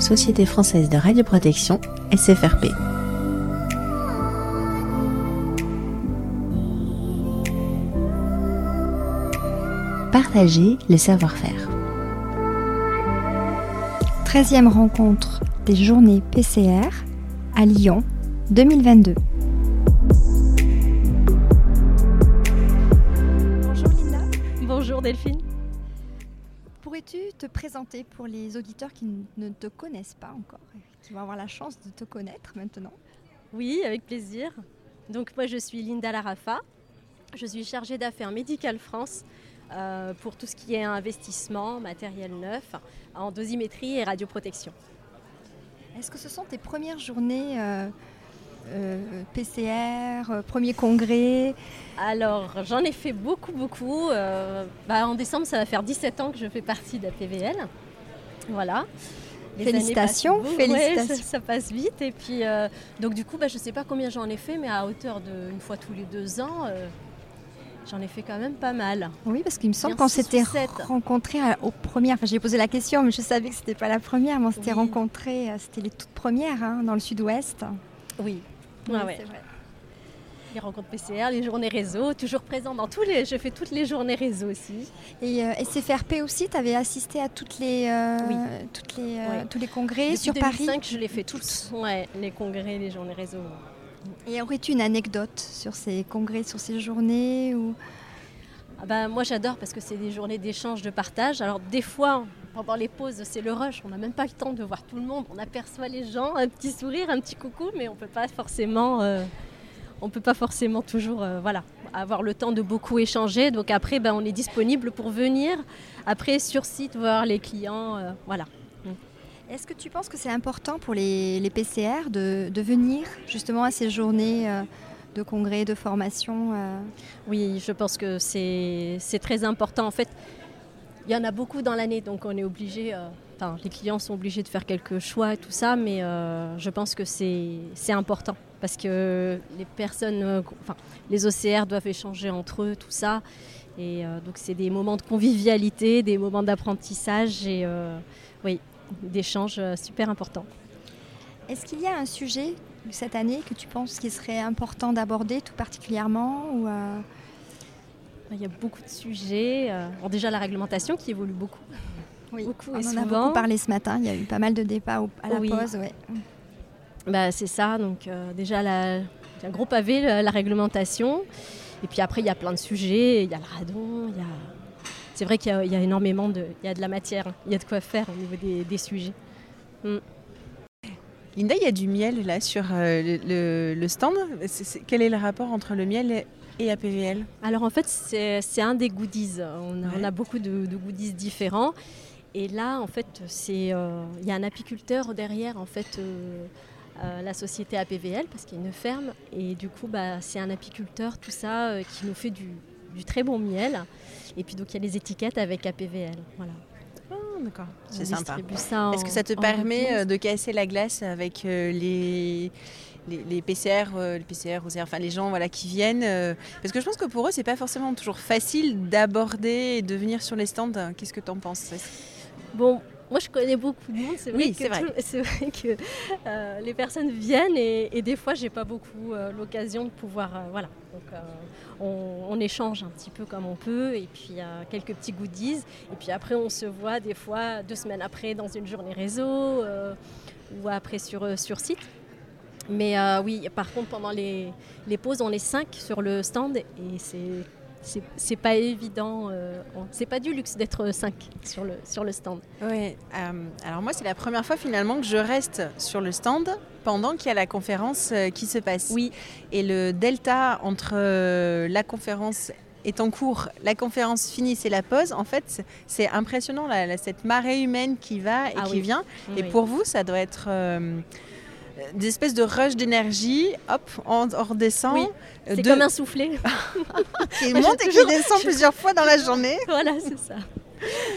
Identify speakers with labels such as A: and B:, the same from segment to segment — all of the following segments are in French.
A: Société française de radioprotection, SFRP. Partager le savoir-faire.
B: 13e rencontre des journées PCR à Lyon 2022. Bonjour Linda.
C: Bonjour Delphine.
B: Présenter pour les auditeurs qui ne te connaissent pas encore, qui vont avoir la chance de te connaître maintenant
C: Oui, avec plaisir. Donc moi je suis Linda Larafa. Je suis chargée d'affaires Médical France euh, pour tout ce qui est investissement, matériel neuf, en dosimétrie et radioprotection.
B: Est-ce que ce sont tes premières journées euh, euh, PCR, premier congrès
C: Alors j'en ai fait beaucoup, beaucoup. Bah, en décembre, ça va faire 17 ans que je fais partie de la PVL. Voilà.
B: félicitations, félicitations.
C: ça, passe vite. Et puis, donc du coup, bah, je ne sais pas combien j'en ai fait, mais à hauteur d'une fois tous les deux ans, J'en ai fait quand même pas mal.
B: Oui, parce qu'il me semble qu'on s'était rencontrés aux premières. Enfin, j'ai posé la question, mais je savais que c'était pas la première. Mais on s'était rencontrés, euh, c'était les toutes premières hein, dans le sud-ouest.
C: Oui, c'est vrai. Les rencontres PCR, les journées réseau, toujours présent dans tous les. Je fais toutes les journées réseau aussi.
B: Et euh, SFRP aussi, tu avais assisté à toutes les, euh, toutes les, tous les congrès sur 2005,
C: Paris je les fais tous. Ouais, les congrès, les journées réseau.
B: Et aurais-tu une anecdote sur ces congrès, sur ces journées ou...
C: Ah ben, moi j'adore parce que c'est des journées d'échange, de partage. Alors des fois, pendant les pauses, c'est le rush, on n'a même pas le temps de voir tout le monde. On aperçoit les gens, un petit sourire, un petit coucou, mais on peut pas forcément, euh, on peut pas forcément toujours, euh, avoir le temps de beaucoup échanger. Donc après, ben, on est disponible pour venir après sur site voir les clients, euh, voilà.
B: Est-ce que tu penses que c'est important pour les, PCR de, venir justement à ces journées de congrès, de formation euh
C: Oui, je pense que c'est très important. En fait, il y en a beaucoup dans l'année, donc on est obligé, euh, enfin, les clients sont obligés de faire quelques choix et tout ça, mais je pense que c'est important parce que les personnes, enfin, les OCR doivent échanger entre eux, tout ça. Et donc c'est des moments de convivialité, des moments d'apprentissage et oui, d'échanges euh, super importants.
B: Est-ce qu'il y a un sujet cette année que tu penses qu'il serait important d'aborder tout particulièrement ou euh,
C: Il y a beaucoup de sujets. Euh, déjà la réglementation qui évolue beaucoup.
B: Oui, beaucoup on en a beaucoup parlé ce matin. Il y a eu pas mal de débats à la pause. Ouais.
C: Bah, c'est ça. Donc déjà la, un gros pavé la, réglementation. Et puis après il y a plein de sujets. Il y a le radon, il y a c'est vrai qu'il y, a énormément de, il y a de la matière, il y a de quoi faire au niveau des, sujets.
D: Mm. Linda, il y a du miel là sur euh, le, stand. quel est le rapport entre le miel et APVL
C: Alors en fait, c'est un des goodies. On a, beaucoup de, goodies différents. Et là, en fait, c'est euh, il y a un apiculteur derrière, en fait. Euh, la société APVL parce qu'il y a une ferme et du coup bah, c'est un apiculteur tout ça qui nous fait du, du très bon miel. Et puis donc il y a les étiquettes avec APVL. Voilà.
D: Ah, d'accord, c'est sympa. Est-ce que ça te permet euh, de casser la glace avec euh, les, les, PCR, les PCR, euh, enfin les gens voilà, qui viennent Parce que je pense que pour eux, c'est pas forcément toujours facile d'aborder et de venir sur les stands. Qu'est-ce que tu en penses
C: Bon, moi, je connais beaucoup de monde. C'est vrai, que, euh, les personnes viennent et, des fois, j'ai pas beaucoup euh, l'occasion de pouvoir. Euh, voilà. Donc, on, échange un petit peu comme on peut et puis il y a quelques petits goodies. Et puis après, on se voit des fois deux semaines après dans une journée réseau ou après sur, sur site. Mais oui, par contre, pendant les, les pauses, on est cinq sur le stand et c'est c'est pas évident. Euh, c'est pas du luxe d'être 5 sur le, sur le stand.
D: Oui, euh, alors moi, c'est la première fois finalement que je reste sur le stand pendant qu'il y a la conférence euh, qui se passe.
C: Oui.
D: Et le delta entre la conférence est en cours, la conférence finie, c'est la pause. En fait, c'est impressionnant, cette marée humaine qui va et ah qui vient. Et pour vous, ça doit être des espèces de rush d'énergie, hop, on, redescend.
C: Oui, c'est comme un soufflet.
D: qui monte et qui descend plusieurs fois dans la journée.
C: Voilà, c'est ça.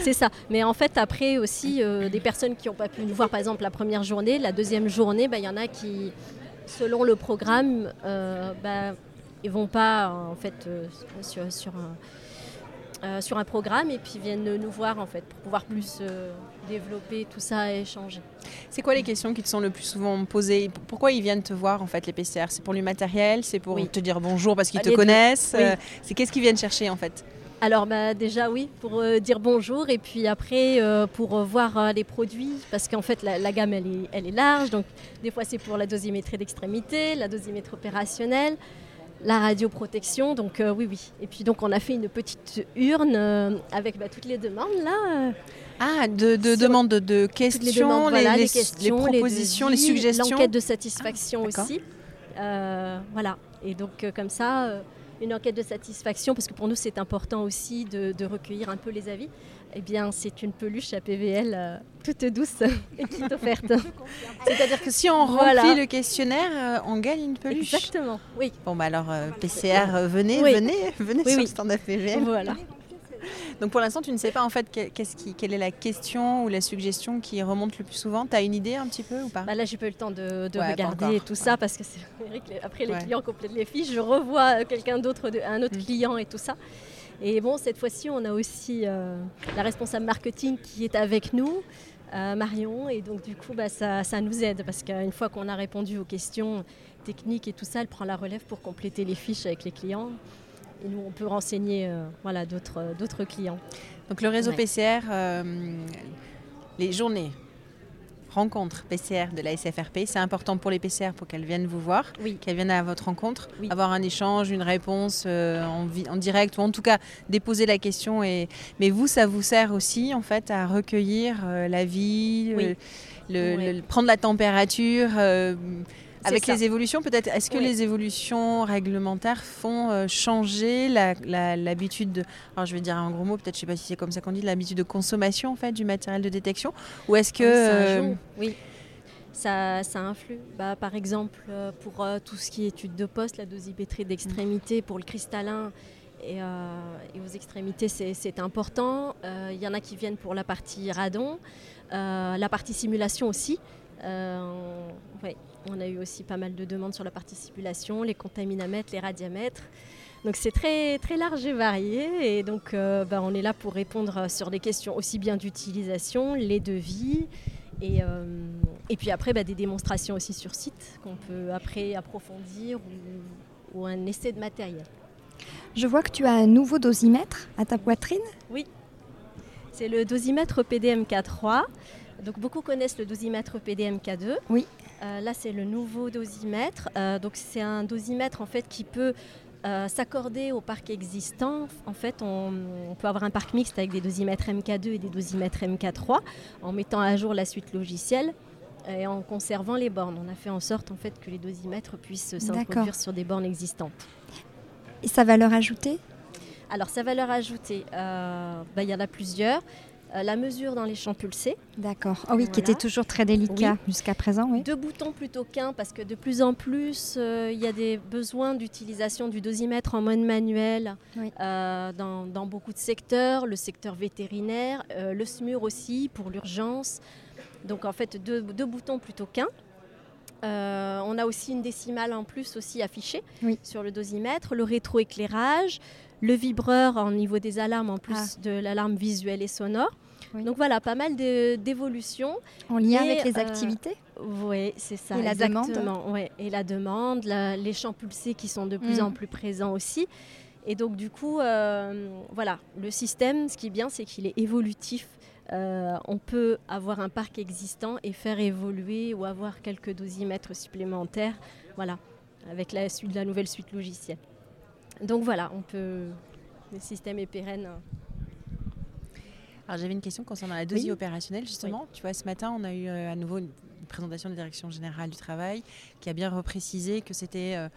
C: C'est ça. Mais en fait, après aussi, euh, des personnes qui n'ont pas pu nous voir, par exemple, la première journée, la deuxième journée, bah, il y en a qui, selon le programme, euh, bah, ils vont pas, en fait, euh, sur, sur un programme et puis viennent nous voir en fait pour pouvoir plus développer tout ça et échanger.
D: C'est quoi les questions qui te sont le plus souvent posées? Pourquoi ils viennent te voir en fait les PCR? C'est pour le matériel? C'est pour te dire bonjour parce qu'ils ah, te connaissent? C'est qu'est-ce qu'ils viennent chercher en fait?
C: Alors bah, déjà oui, pour euh, dire bonjour et puis après euh, pour euh, voir les produits parce qu'en fait la, gamme elle est, elle est, large. Donc des fois c'est pour la dosimétrie d'extrémité, la dosimétrie opérationnelle, la radioprotection donc oui oui. Et puis donc on a fait une petite urne avec bah, toutes les demandes là.
D: Ah, de, demandes de, questions, les, les, propositions, les, suggestions.
C: L'enquête de satisfaction aussi. voilà. Et donc comme ça une enquête de satisfaction, parce que pour nous c'est important aussi de, recueillir un peu les avis, eh bien c'est une peluche à PVL euh, toute douce et qui est offerte.
D: C'est-à-dire que si on remplit le questionnaire, euh, on gagne une peluche
C: Exactement, oui.
D: Bon bah alors euh, PCR, venez, venez, venez sur le stand à PVL.
C: Voilà.
D: Donc pour l'instant, tu ne sais pas en fait qui, quelle est la question ou la suggestion qui remonte le plus souvent. Tu as une idée un petit peu ou pas?
C: Bah Là, j'ai pas eu le temps de, regarder tout ça parce que c'est après les clients complètent les fiches, je revois quelqu'un d'autre, un autre mm. client et tout ça. Et bon, cette fois-ci, on a aussi euh, la responsable marketing qui est avec nous. Euh, Marion et donc du coup bah, ça, ça, nous aide parce qu'une fois qu'on a répondu aux questions techniques et tout ça, elle prend la relève pour compléter les fiches avec les clients et nous, on peut renseigner euh, voilà, d'autres, clients.
D: Donc le réseau PCR, euh, les journées, rencontres PCR de la SFRP, c'est important pour les PCR pour qu'elles viennent vous voir, qu'elles viennent à votre rencontre, avoir un échange, une réponse en, en, direct ou en tout cas déposer la question. Et... Mais vous, ça vous sert aussi en fait à recueillir la vie, le, prendre la température avec les évolutions, peut-être, est-ce que les évolutions réglementaires font euh, changer l'habitude de, alors je vais dire un gros mot, peut-être, je ne sais pas si c'est comme ça qu'on dit, l'habitude de consommation en fait du matériel de détection, ou est-ce que
C: euh, oui, ça, ça, influe. Bah, par exemple, euh, pour tout ce qui est étude de poste, la dosimétrie d'extrémité pour le cristallin. Et, aux extrémités, c'est important. Il y en a qui viennent pour la partie radon, la partie simulation aussi. Ouais. On a eu aussi pas mal de demandes sur la partie simulation, les contaminamètres, les radiamètres. Donc c'est très, très large et varié et donc euh, bah, on est là pour répondre sur des questions aussi bien d'utilisation, les devis et, euh, et puis après bah, des démonstrations aussi sur site qu'on peut après approfondir ou, ou, un essai de matériel.
B: Je vois que tu as un nouveau dosimètre à ta poitrine.
C: Oui, c'est le dosimètre PDMK3. Donc beaucoup connaissent le dosimètre PDMK2.
B: Oui.
C: Euh, là, c'est le nouveau dosimètre. Euh, donc, c'est un dosimètre en fait qui peut euh, s'accorder au parc existant. En fait, on, peut avoir un parc mixte avec des dosimètres MK2 et des dosimètres MK3 en mettant à jour la suite logicielle et en conservant les bornes. On a fait en sorte en fait que les dosimètres puissent s'introduire sur des bornes existantes.
B: Et sa valeur ajoutée?
C: Alors, sa valeur ajoutée, bah, il y en a plusieurs. Euh, la mesure dans les champs pulsés.
B: D'accord. Ah oui, qui était toujours très délicat jusqu'à présent. Oui.
C: Deux boutons plutôt qu'un parce que de plus en plus, euh, il y a des besoins d'utilisation du dosimètre en mode manuel euh, dans, beaucoup de secteurs, le secteur vétérinaire, le SMUR aussi pour l'urgence. Donc en fait, deux, boutons plutôt qu'un. on a aussi une décimale en plus aussi affichée sur le dosimètre, le rétroéclairage, le vibreur au niveau des alarmes en plus ah. de l'alarme visuelle et sonore. Donc voilà, pas mal d'évolutions.
B: En lien avec les euh, activités
C: Oui, c'est ça.
B: Et la demande
C: Et la demande, les champs pulsés qui sont de plus mm. en plus présents aussi. Et donc du coup, euh, voilà, le système, ce qui est bien, c'est qu'il est évolutif. Euh, on peut avoir un parc existant et faire évoluer ou avoir quelques dosimètres supplémentaires, voilà, avec la, suite, la nouvelle suite logicielle. Donc voilà, on peut. Le système est pérenne.
D: Alors j'avais une question concernant la dosie opérationnelle justement. Tu vois, ce matin, on a eu euh, à nouveau une, présentation de la direction générale du travail qui a bien reprécisé que c'était euh,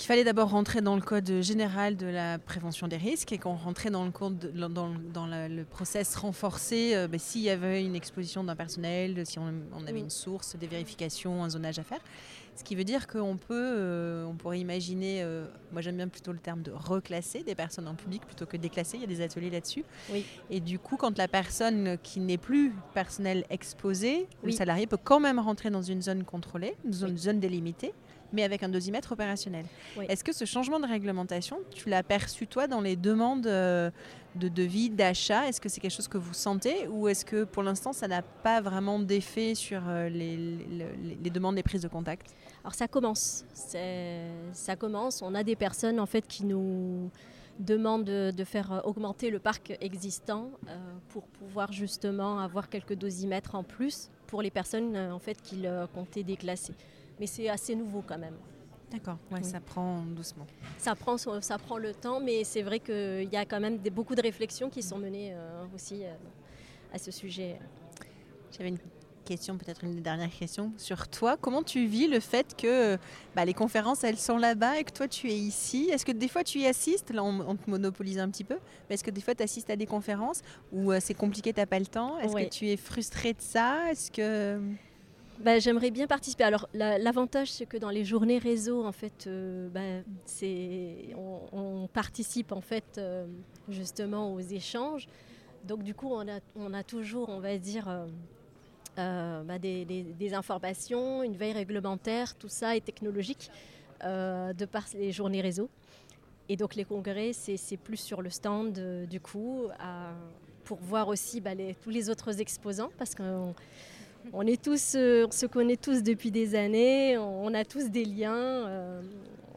D: qu'il fallait d'abord rentrer dans le code général de la prévention des risques et qu'on rentrait dans le code dans, le process renforcé euh, ben, s'il y avait une exposition d'un personnel, si on, avait une source, des vérifications, un zonage à faire. Ce qui veut dire qu'on peut, euh, on pourrait imaginer, euh, moi j'aime bien plutôt le terme de reclasser des personnes en public plutôt que déclasser, il y a des ateliers là-dessus. Et du coup, quand la personne qui n'est plus personnel exposé, le salarié peut quand même rentrer dans une zone contrôlée, une zone, zone délimitée, mais avec un dosimètre opérationnel. Est-ce que ce changement de réglementation, tu l'as perçu toi dans les demandes de devis, d'achat? Est-ce que c'est quelque chose que vous sentez? Ou est-ce que pour l'instant ça n'a pas vraiment d'effet sur les, les, demandes, les prises de contact?
C: Alors ça commence, ça commence. On a des personnes en fait qui nous demande de, faire euh, augmenter le parc existant euh, pour pouvoir justement avoir quelques dosimètres en plus pour les personnes euh, en fait qu'ils comptaient déclasser. Mais c'est assez nouveau quand même.
D: D'accord, ouais, ça prend doucement.
C: Ça prend, ça prend le temps, mais c'est vrai qu'il y a quand même des, beaucoup de réflexions qui sont menées aussi à ce sujet.
D: J'avais une question, peut-être une des dernières questions sur toi. Comment tu vis le fait que bah, les conférences, elles sont là-bas et que toi, tu es ici? Est-ce que des fois, tu y assistes? Là, on, te monopolise un petit peu. Mais est-ce que des fois, tu assistes à des conférences où euh, c'est compliqué, tu n'as pas le temps? Est-ce que tu es frustré de ça? Est-ce que...
C: Bah, J'aimerais bien participer. Alors l'avantage c'est que dans les journées réseau en fait, euh, bah, on, participe en fait euh, justement aux échanges. Donc du coup on a, toujours on va dire euh, bah, des, informations, une veille réglementaire, tout ça est technologique de par les journées réseau. Et donc les congrès, c'est plus sur le stand du coup, pour voir aussi tous les autres exposants, parce qu'on on est tous, on se connaît tous depuis des années, on, a tous des liens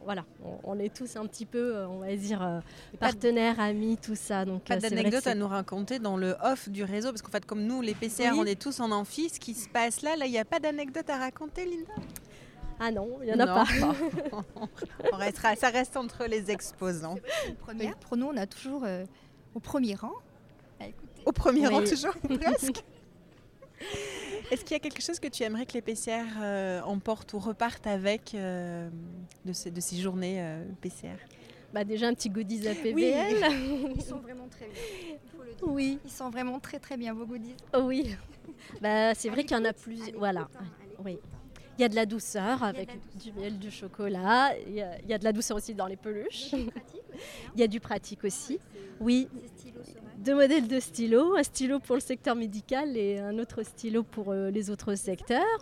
C: voilà, on, est tous un petit peu, euh, on va dire, euh, partenaires, amis, tout ça. Donc,
D: pas euh, d'anecdote à nous raconter dans le off du réseau, parce qu'en fait, comme nous, les PCR, on est tous en amphi. Ce qui se passe là, là, il n'y a pas d'anecdote à raconter, Linda?
C: Ah non, il n'y en a pas.
D: on restera, ça reste entre les exposants.
B: Première, pour nous, on a toujours au premier rang.
D: Au premier rang, toujours, presque. Est-ce qu'il y a quelque chose que tu aimerais que les PCR euh, emportent ou repartent avec euh, de, ces, de, ces, journées euh, PCR
C: bah déjà un petit goodies APVL.
B: Oui. Ils sont vraiment très bien. Il faut le dire.
C: Oui.
B: Ils sont vraiment très très bien vos goodies.
C: Oh oui. bah c'est vrai qu'il y en a plus. Voilà. Oui. Il y a de la douceur avec du miel, du chocolat. Il y, a, il y, a, de la douceur aussi dans les peluches. Il y a du pratique aussi. Oui deux modèles de stylos, un stylo pour le secteur médical et un autre stylo pour euh, les autres secteurs.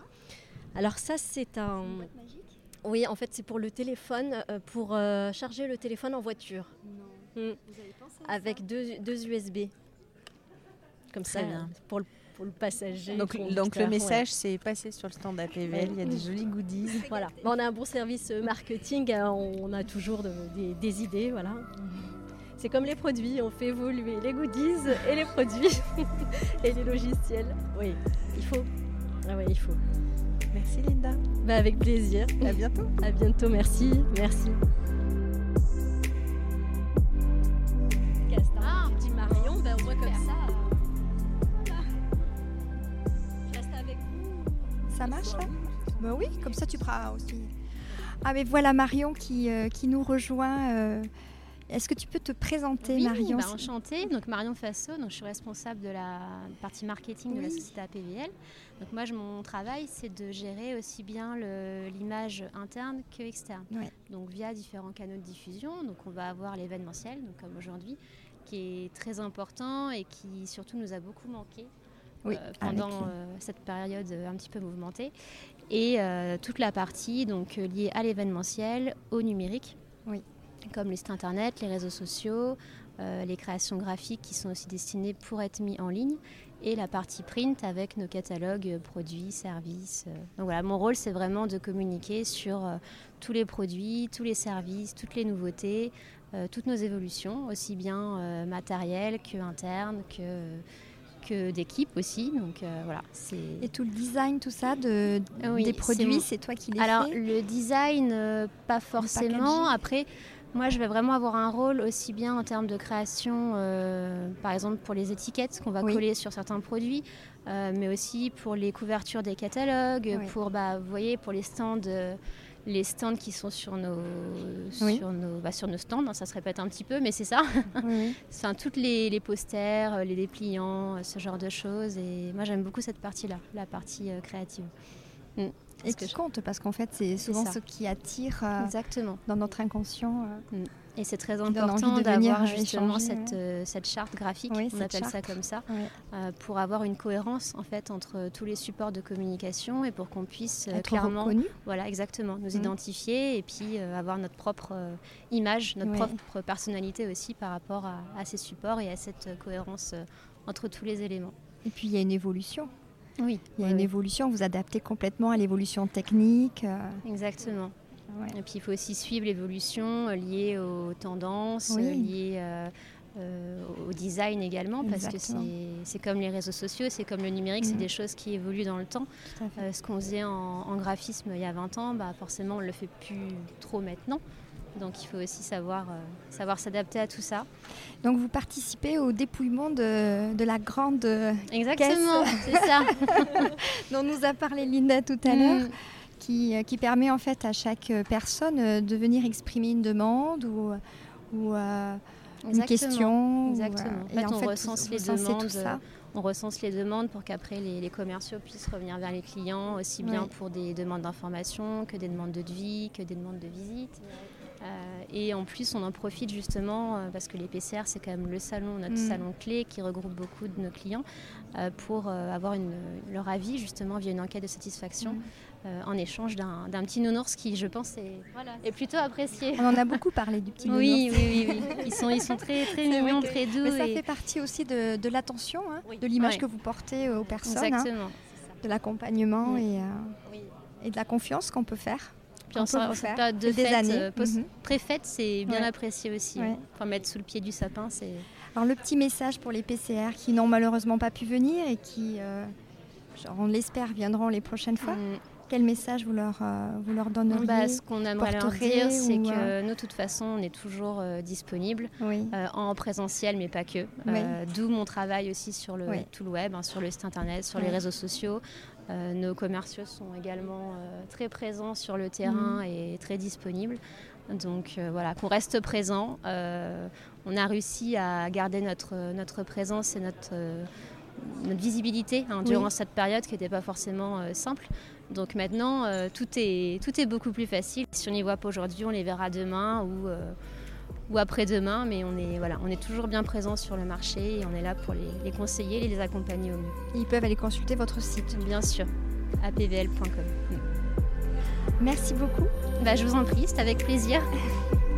C: Alors ça c'est un... Oui, en fait c'est pour le téléphone, euh, pour euh, charger le téléphone en voiture. Non. Hmm. Vous avez pensé à Avec deux, deux, USB. Comme ça, pour le pour le passager.
D: Donc, donc le message, c'est passé sur le stand APVL, il y a des jolis goodies.
C: Voilà, on a un bon service marketing, on a toujours des, des, idées, voilà. C'est comme les produits, on fait évoluer les goodies et les produits et les logiciels. Oui, il faut. Ah oui, il faut.
D: Merci Linda.
C: Bah avec plaisir.
D: À bientôt.
C: À bientôt, merci. Merci. Ah, un petit Marion, ben on voit comme ça. Je reste avec vous.
B: Ça marche là Bah oui, comme ça tu pourras aussi. Ah mais voilà Marion qui, euh, qui nous rejoint. Euh, est-ce que tu peux te présenter, Marion
E: bah, Enchantée, donc Marion Fasso, donc je suis responsable de la partie marketing de la société APVL. Donc moi, mon travail, c'est de gérer aussi bien l'image interne que externe. Donc via différents canaux de diffusion. Donc on va avoir l'événementiel, comme aujourd'hui, qui est très important et qui surtout nous a beaucoup manqué. Euh, pendant euh, cette période un petit peu mouvementée et euh, toute la partie donc liée à l'événementiel, au numérique.
B: Oui
E: comme les sites internet, les réseaux sociaux, euh, les créations graphiques qui sont aussi destinées pour être mis en ligne, et la partie print avec nos catalogues euh, produits, services. Euh. Donc voilà, mon rôle c'est vraiment de communiquer sur tous les produits, tous les services, toutes les nouveautés, toutes nos évolutions, aussi bien matérielles que internes, que que d'équipe aussi. Donc voilà,
B: c'est. Et tout le design, tout ça de des produits, c'est toi qui les
E: Alors le design, pas forcément. Après, moi, je vais vraiment avoir un rôle aussi bien en termes de création, euh, par exemple pour les étiquettes qu'on va coller sur certains produits, euh, mais aussi pour les couvertures des catalogues, pour, bah, vous voyez, pour les stands, euh, les stands qui sont sur nos, sur nos, bah, sur nos stands. Hein, ça se répète un petit peu, mais c'est ça. enfin, toutes les, les, posters, les dépliants, ce genre de choses. Et moi, j'aime beaucoup cette partie-là, la partie créative.
B: Mm. Et qui compte, parce qu'en fait, c'est souvent ce qui attire euh, Exactement. dans notre inconscient.
E: Euh. Mm. Et c'est très important d'avoir justement cette, euh, cette, charte graphique, on appelle ça comme ça, euh, pour avoir une cohérence en fait entre tous les supports de communication et pour qu'on puisse clairement, voilà exactement, nous mmh. identifier et puis avoir notre propre image, notre propre personnalité aussi par rapport à, à, ces supports et à cette cohérence entre tous les éléments.
B: Et puis il y a une évolution.
E: Oui.
B: Il y a une évolution, vous adaptez complètement à l'évolution technique.
E: Exactement. Et puis il faut aussi suivre l'évolution euh, liée aux tendances, euh, liée euh, au design également, parce que c'est comme les réseaux sociaux, c'est comme le numérique, c'est mm. des choses qui évoluent dans le temps. ce qu'on faisait en, graphisme il y a 20 ans, bah, forcément on ne le fait plus trop maintenant. Donc il faut aussi savoir savoir s'adapter à tout ça.
B: Donc vous participez au dépouillement de, de la grande
E: Exactement, c'est ça.
B: dont nous a parlé Linda tout à mm. l'heure. Euh, qui, permet en fait à chaque euh, personne euh, de venir exprimer une demande ou, ou une question.
E: Exactement. en fait, on recense les demandes. On recense les demandes pour qu'après les, commerciaux puissent revenir vers les clients, aussi bien pour des demandes d'information que des demandes de devis, que des demandes de visite. Et en plus, on en profite justement parce que les PCR, c'est quand même le salon, notre mm. salon clé qui regroupe beaucoup de nos clients pour avoir leur avis justement via une enquête de satisfaction. Mm. Euh, en échange d'un petit nounours qui, je pense, est, plutôt apprécié.
B: On en a beaucoup parlé du petit nounours.
E: Oui, oui, oui, Ils, sont, ils sont très, très mignons, très doux.
B: Mais ça fait partie aussi de, l'attention, hein, de l'image que vous portez aux personnes. Hein,
E: Exactement.
B: de l'accompagnement et, euh, et de la confiance qu'on peut faire.
E: Puis en période de des années. Euh, mhm. pré-fête, c'est bien apprécié aussi. Enfin, mettre sous le pied du sapin, c'est...
B: Alors le petit message pour les PCR qui n'ont malheureusement pas pu venir et qui, on l'espère, viendront les prochaines fois. Mm. Quel message vous leur, euh, vous leur donneriez
E: bah, Ce qu'on aimerait leur dire, c'est que euh, nous, de toute façon, on est toujours euh, disponible en présentiel, mais pas que. D'où mon travail aussi sur le, tout le web, hein, sur le site internet, sur les réseaux sociaux. nos commerciaux sont également très présents sur le terrain mhm. et très disponibles. Donc voilà, qu'on reste présent. on a réussi à garder notre, notre présence et notre notre visibilité hein, durant cette période qui n'était pas forcément simple. Donc maintenant, euh, tout, est, tout est beaucoup plus facile. Si on n'y voit pas aujourd'hui, on les verra demain ou, euh, ou après-demain, mais on est, voilà, on est toujours bien présent sur le marché et on est là pour les, conseiller et les accompagner au mieux.
B: Ils peuvent aller consulter votre site
E: Bien sûr, apvl.com.
B: Merci beaucoup.
E: Bah, je vous en prie, c'est avec plaisir.